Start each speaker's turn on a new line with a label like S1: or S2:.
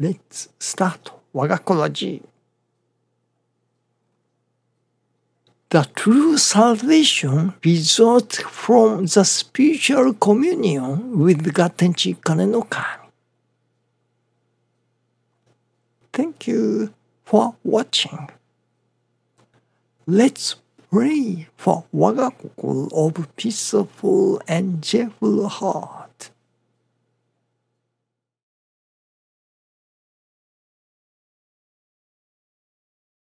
S1: Let's start 我がこの字 The true salvation results from the spiritual communion with God 天地金の神 Thank you for watching. Let's pray for 我が心 of peaceful and cheerful heart.